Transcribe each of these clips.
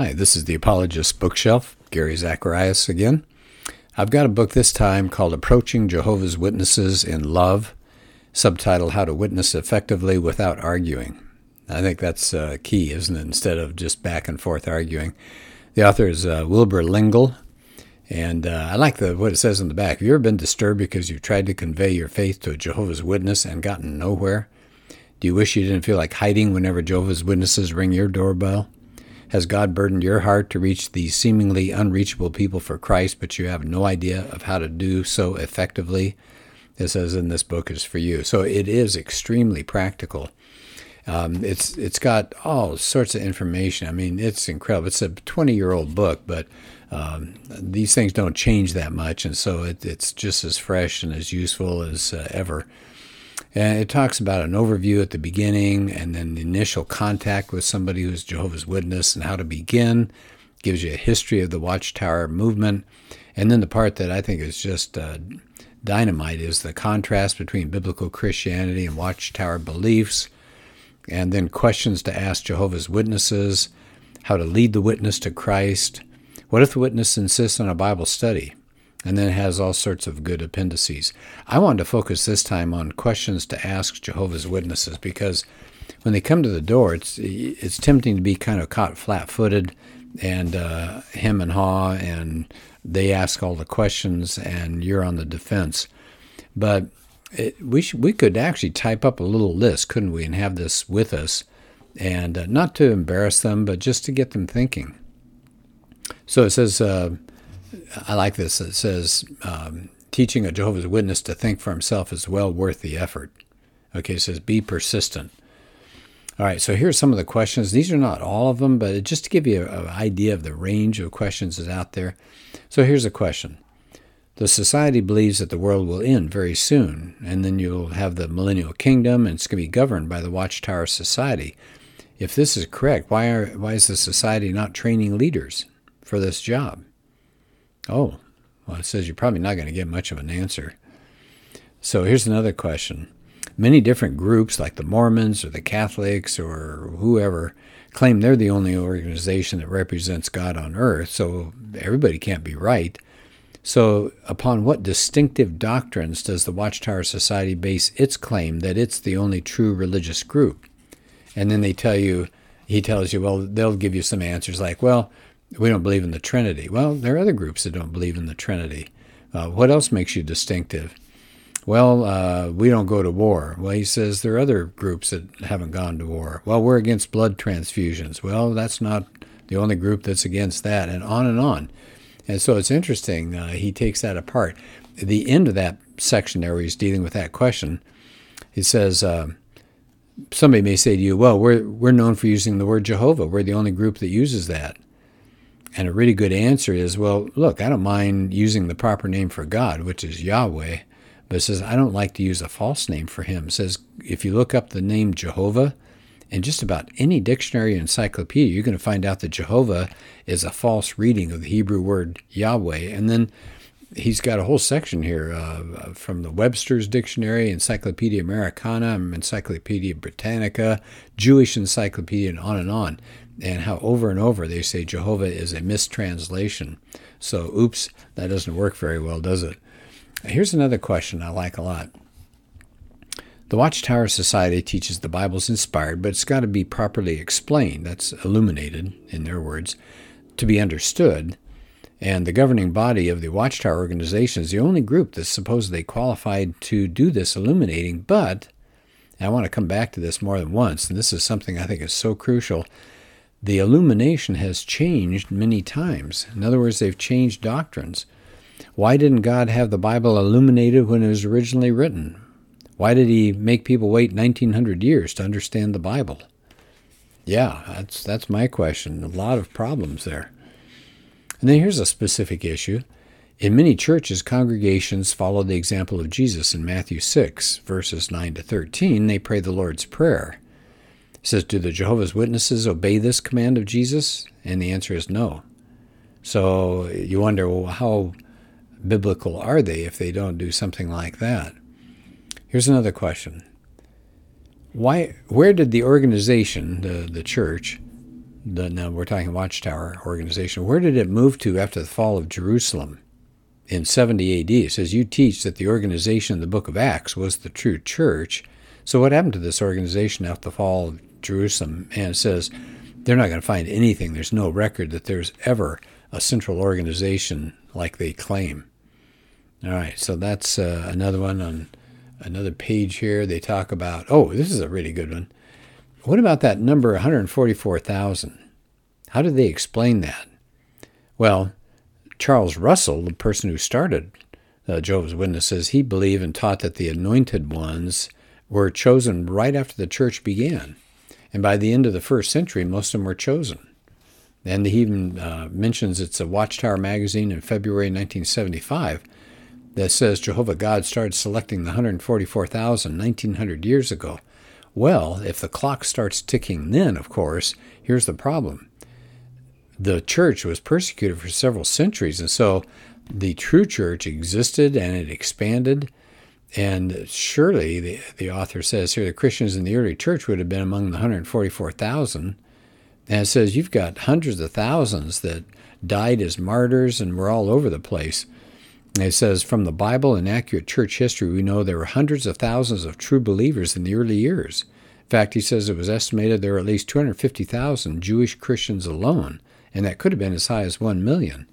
Hi, this is the Apologist Bookshelf, Gary Zacharias again. I've got a book this time called Approaching Jehovah's Witnesses in Love, subtitled How to Witness Effectively Without Arguing. I think that's uh, key, isn't it? Instead of just back and forth arguing. The author is uh, Wilbur Lingle, and uh, I like the what it says in the back. Have you ever been disturbed because you've tried to convey your faith to a Jehovah's Witness and gotten nowhere? Do you wish you didn't feel like hiding whenever Jehovah's Witnesses ring your doorbell? Has God burdened your heart to reach these seemingly unreachable people for Christ, but you have no idea of how to do so effectively? It says in this book is for you. So it is extremely practical. Um, it's it's got all sorts of information. I mean, it's incredible. It's a 20 year old book, but um, these things don't change that much, and so it, it's just as fresh and as useful as uh, ever. And it talks about an overview at the beginning and then the initial contact with somebody who's Jehovah's Witness and how to begin. Gives you a history of the Watchtower movement. And then the part that I think is just uh, dynamite is the contrast between biblical Christianity and Watchtower beliefs. And then questions to ask Jehovah's Witnesses, how to lead the witness to Christ. What if the witness insists on a Bible study? And then it has all sorts of good appendices. I wanted to focus this time on questions to ask Jehovah's Witnesses because when they come to the door, it's it's tempting to be kind of caught flat-footed and uh, hem and haw, and they ask all the questions, and you're on the defense. But it, we sh- we could actually type up a little list, couldn't we, and have this with us, and uh, not to embarrass them, but just to get them thinking. So it says. Uh, I like this. It says, um, teaching a Jehovah's Witness to think for himself is well worth the effort. Okay, it says, be persistent. All right, so here's some of the questions. These are not all of them, but just to give you an idea of the range of questions that's out there. So here's a question The society believes that the world will end very soon, and then you'll have the millennial kingdom, and it's going to be governed by the Watchtower Society. If this is correct, why, are, why is the society not training leaders for this job? Oh, well, it says you're probably not going to get much of an answer. So here's another question. Many different groups, like the Mormons or the Catholics or whoever, claim they're the only organization that represents God on earth, so everybody can't be right. So, upon what distinctive doctrines does the Watchtower Society base its claim that it's the only true religious group? And then they tell you, he tells you, well, they'll give you some answers like, well, we don't believe in the Trinity. Well, there are other groups that don't believe in the Trinity. Uh, what else makes you distinctive? Well, uh, we don't go to war. Well, he says there are other groups that haven't gone to war. Well, we're against blood transfusions. Well, that's not the only group that's against that, and on and on. And so it's interesting. Uh, he takes that apart. At the end of that section there, where he's dealing with that question, he says, uh, somebody may say to you, well, we're, we're known for using the word Jehovah. We're the only group that uses that. And a really good answer is, well, look, I don't mind using the proper name for God, which is Yahweh, but it says I don't like to use a false name for him. It says if you look up the name Jehovah in just about any dictionary or encyclopedia, you're going to find out that Jehovah is a false reading of the Hebrew word Yahweh. And then he's got a whole section here uh, from the Webster's Dictionary, Encyclopedia Americana, Encyclopedia Britannica, Jewish Encyclopedia, and on and on and how over and over they say Jehovah is a mistranslation. So, oops, that doesn't work very well, does it? Here's another question I like a lot. The Watchtower Society teaches the Bible's inspired, but it's got to be properly explained, that's illuminated, in their words, to be understood. And the governing body of the Watchtower organization is the only group that's supposedly qualified to do this illuminating. But I want to come back to this more than once, and this is something I think is so crucial the illumination has changed many times. In other words, they've changed doctrines. Why didn't God have the Bible illuminated when it was originally written? Why did he make people wait 1900 years to understand the Bible? Yeah, that's that's my question. A lot of problems there. And then here's a specific issue. In many churches, congregations follow the example of Jesus in Matthew 6, verses 9 to 13. They pray the Lord's Prayer. He says, Do the Jehovah's Witnesses obey this command of Jesus? And the answer is no. So you wonder, well, how biblical are they if they don't do something like that? Here's another question. Why, where did the organization, the, the church, The, now we're talking Watchtower organization. Where did it move to after the fall of Jerusalem in 70 AD? It says, You teach that the organization in the book of Acts was the true church. So, what happened to this organization after the fall of Jerusalem? And it says, They're not going to find anything. There's no record that there's ever a central organization like they claim. All right, so that's uh, another one on another page here. They talk about, oh, this is a really good one. What about that number 144,000? How did they explain that? Well, Charles Russell, the person who started uh, Jehovah's Witnesses, he believed and taught that the anointed ones were chosen right after the church began. And by the end of the first century, most of them were chosen. And he even uh, mentions it's a Watchtower magazine in February 1975 that says Jehovah God started selecting the 144,000 1900 years ago. Well, if the clock starts ticking then, of course, here's the problem. The church was persecuted for several centuries, and so the true church existed and it expanded. And surely, the, the author says here, the Christians in the early church would have been among the 144,000. And it says you've got hundreds of thousands that died as martyrs and were all over the place. And it says, from the Bible and accurate church history, we know there were hundreds of thousands of true believers in the early years. In fact, he says it was estimated there were at least 250,000 Jewish Christians alone, and that could have been as high as 1 million.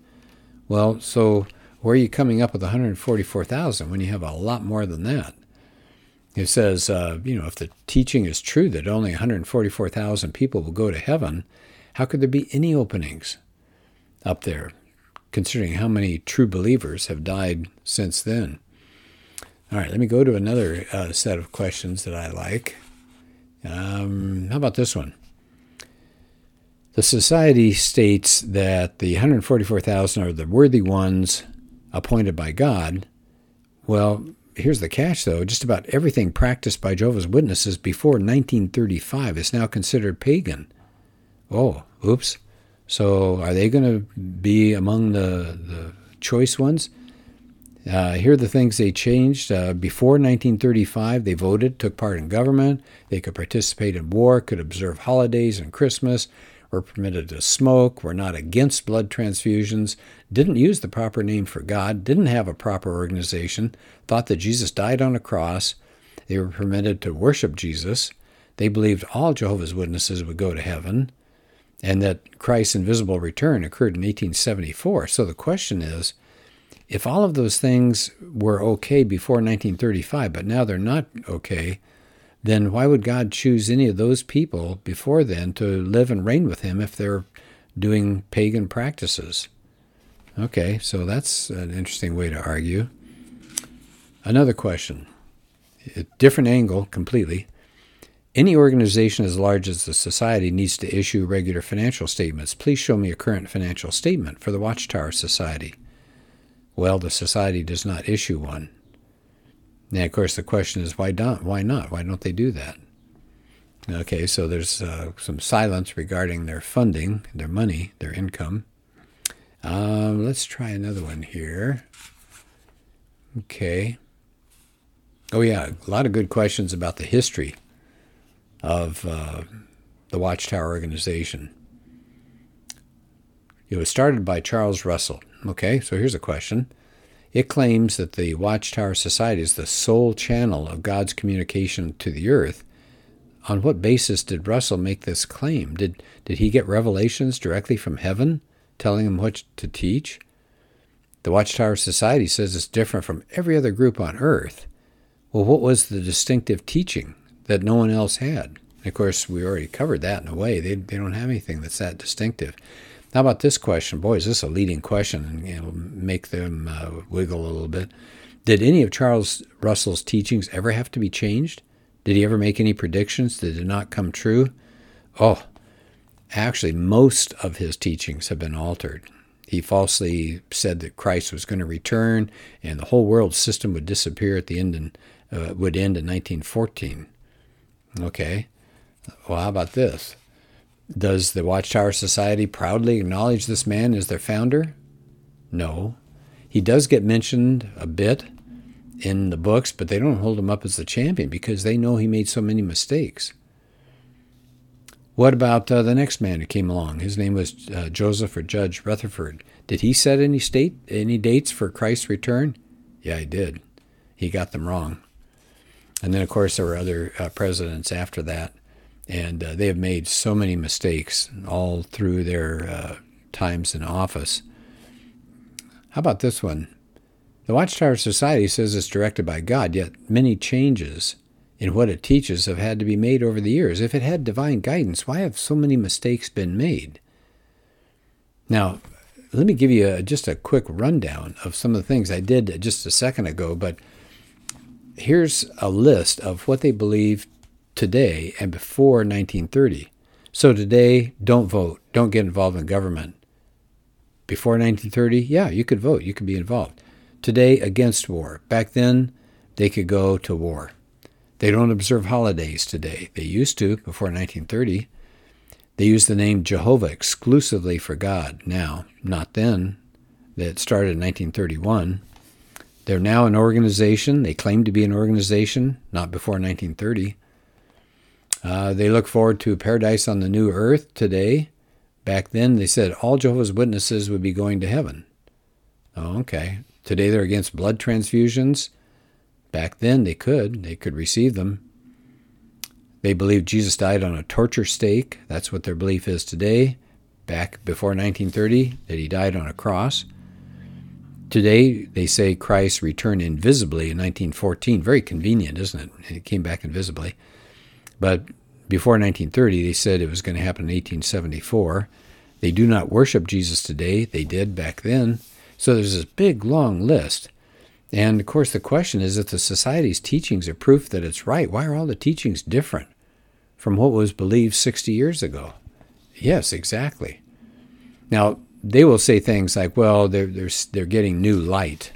Well, so where are you coming up with 144,000 when you have a lot more than that? It says, uh, you know, if the teaching is true that only 144,000 people will go to heaven, how could there be any openings up there? considering how many true believers have died since then. All right, let me go to another uh, set of questions that I like. Um, how about this one? The society states that the 144,000 are the worthy ones appointed by God. Well, here's the catch, though. Just about everything practiced by Jehovah's Witnesses before 1935 is now considered pagan. Oh, oops. So are they going to be among the, the choice ones? Uh, here are the things they changed. Uh, before 1935, they voted, took part in government, they could participate in war, could observe holidays and Christmas, were permitted to smoke, were not against blood transfusions, didn't use the proper name for God, didn't have a proper organization, thought that Jesus died on a cross. They were permitted to worship Jesus. They believed all Jehovah's Witnesses would go to heaven and that Christ's invisible return occurred in 1874. So the question is if all of those things were okay before 1935, but now they're not okay, then why would God choose any of those people before then to live and reign with Him if they're doing pagan practices? Okay, so that's an interesting way to argue. Another question, a different angle completely. Any organization as large as the Society needs to issue regular financial statements. Please show me a current financial statement for the Watchtower Society. Well, the Society does not issue one. Now, of course, the question is why not? Why not? Why don't they do that? Okay, so there's uh, some silence regarding their funding, their money, their income. Um, let's try another one here. Okay. Oh, yeah, a lot of good questions about the history of uh, the Watchtower organization. It was started by Charles Russell. Okay, so here's a question. It claims that the Watchtower Society is the sole channel of God's communication to the earth. On what basis did Russell make this claim? Did, did he get revelations directly from heaven telling them what to teach? The Watchtower Society says it's different from every other group on earth. Well, what was the distinctive teaching that no one else had. of course, we already covered that in a way. They, they don't have anything that's that distinctive. How about this question? Boy, is this a leading question and know, make them uh, wiggle a little bit. Did any of Charles Russell's teachings ever have to be changed? Did he ever make any predictions that did not come true? Oh, actually, most of his teachings have been altered. He falsely said that Christ was going to return and the whole world system would disappear at the end and uh, would end in 1914. Okay. Well, how about this? Does the Watchtower Society proudly acknowledge this man as their founder? No. He does get mentioned a bit in the books, but they don't hold him up as the champion because they know he made so many mistakes. What about uh, the next man who came along? His name was uh, Joseph or Judge Rutherford. Did he set any state any dates for Christ's return? Yeah, he did. He got them wrong. And then, of course, there were other uh, presidents after that, and uh, they have made so many mistakes all through their uh, times in office. How about this one? The Watchtower Society says it's directed by God, yet many changes in what it teaches have had to be made over the years. If it had divine guidance, why have so many mistakes been made? Now, let me give you a, just a quick rundown of some of the things I did just a second ago, but here's a list of what they believe today and before 1930. So today, don't vote, don't get involved in government. Before 1930, yeah, you could vote, you could be involved. Today, against war. Back then, they could go to war. They don't observe holidays today. They used to before 1930. They use the name Jehovah exclusively for God now, not then. That started in 1931. They're now an organization. They claim to be an organization, not before 1930. Uh, they look forward to paradise on the new earth today. Back then, they said all Jehovah's Witnesses would be going to heaven. Oh, okay. Today, they're against blood transfusions. Back then, they could. They could receive them. They believe Jesus died on a torture stake. That's what their belief is today. Back before 1930, that he died on a cross. Today, they say Christ returned invisibly in 1914. Very convenient, isn't it? He came back invisibly. But before 1930, they said it was going to happen in 1874. They do not worship Jesus today. They did back then. So there's this big, long list. And of course, the question is if the society's teachings are proof that it's right, why are all the teachings different from what was believed 60 years ago? Yes, exactly. Now, they will say things like, well, they're, they're, they're getting new light,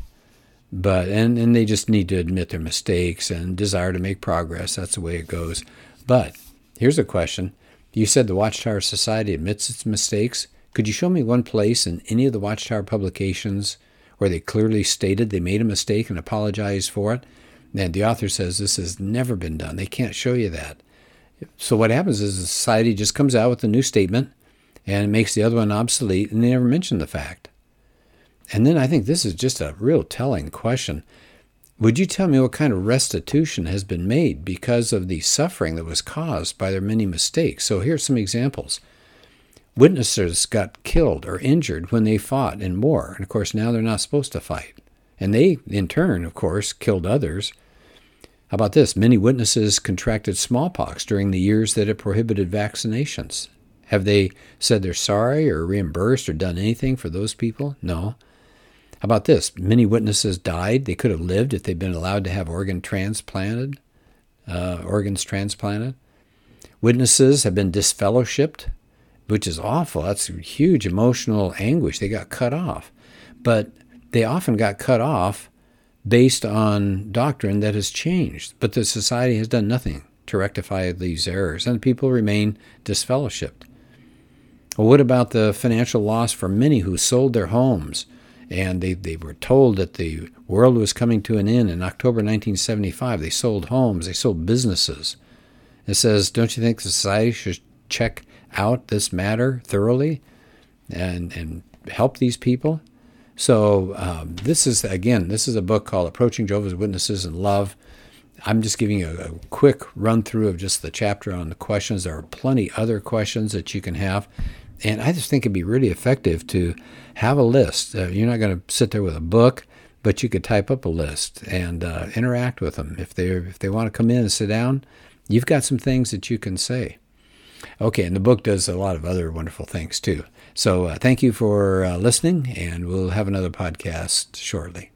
but and, and they just need to admit their mistakes and desire to make progress. That's the way it goes. But here's a question. You said the Watchtower Society admits its mistakes. Could you show me one place in any of the Watchtower publications where they clearly stated they made a mistake and apologized for it. And the author says this has never been done. They can't show you that. So what happens is the society just comes out with a new statement and it makes the other one obsolete, and they never mention the fact. And then I think this is just a real telling question. Would you tell me what kind of restitution has been made because of the suffering that was caused by their many mistakes? So here's some examples. Witnesses got killed or injured when they fought in war, and of course now they're not supposed to fight. And they, in turn, of course, killed others. How about this? Many witnesses contracted smallpox during the years that it prohibited vaccinations. Have they said they're sorry or reimbursed or done anything for those people? No. How about this? Many witnesses died. They could have lived if they'd been allowed to have organ transplanted, uh, organs transplanted. Witnesses have been disfellowshipped which is awful. That's huge emotional anguish. They got cut off. But they often got cut off based on doctrine that has changed. But the society has done nothing to rectify these errors, and people remain disfellowshipped. Well, what about the financial loss for many who sold their homes? And they, they were told that the world was coming to an end in October 1975. They sold homes, they sold businesses. It says, don't you think the society should check out this matter thoroughly and, and help these people. So um, this is again, this is a book called Approaching Jehovah's Witnesses in Love. I'm just giving a, a, quick run through of just the chapter on the questions. There are plenty other questions that you can have, and I just think it'd be really effective to have a list. Uh, you're not going to sit there with a book, but you could type up a list and uh, interact with them if they if they want to come in and sit down. You've got some things that you can say. Okay, and the book does a lot of other wonderful things too. So uh, thank you for uh, listening, and we'll have another podcast shortly.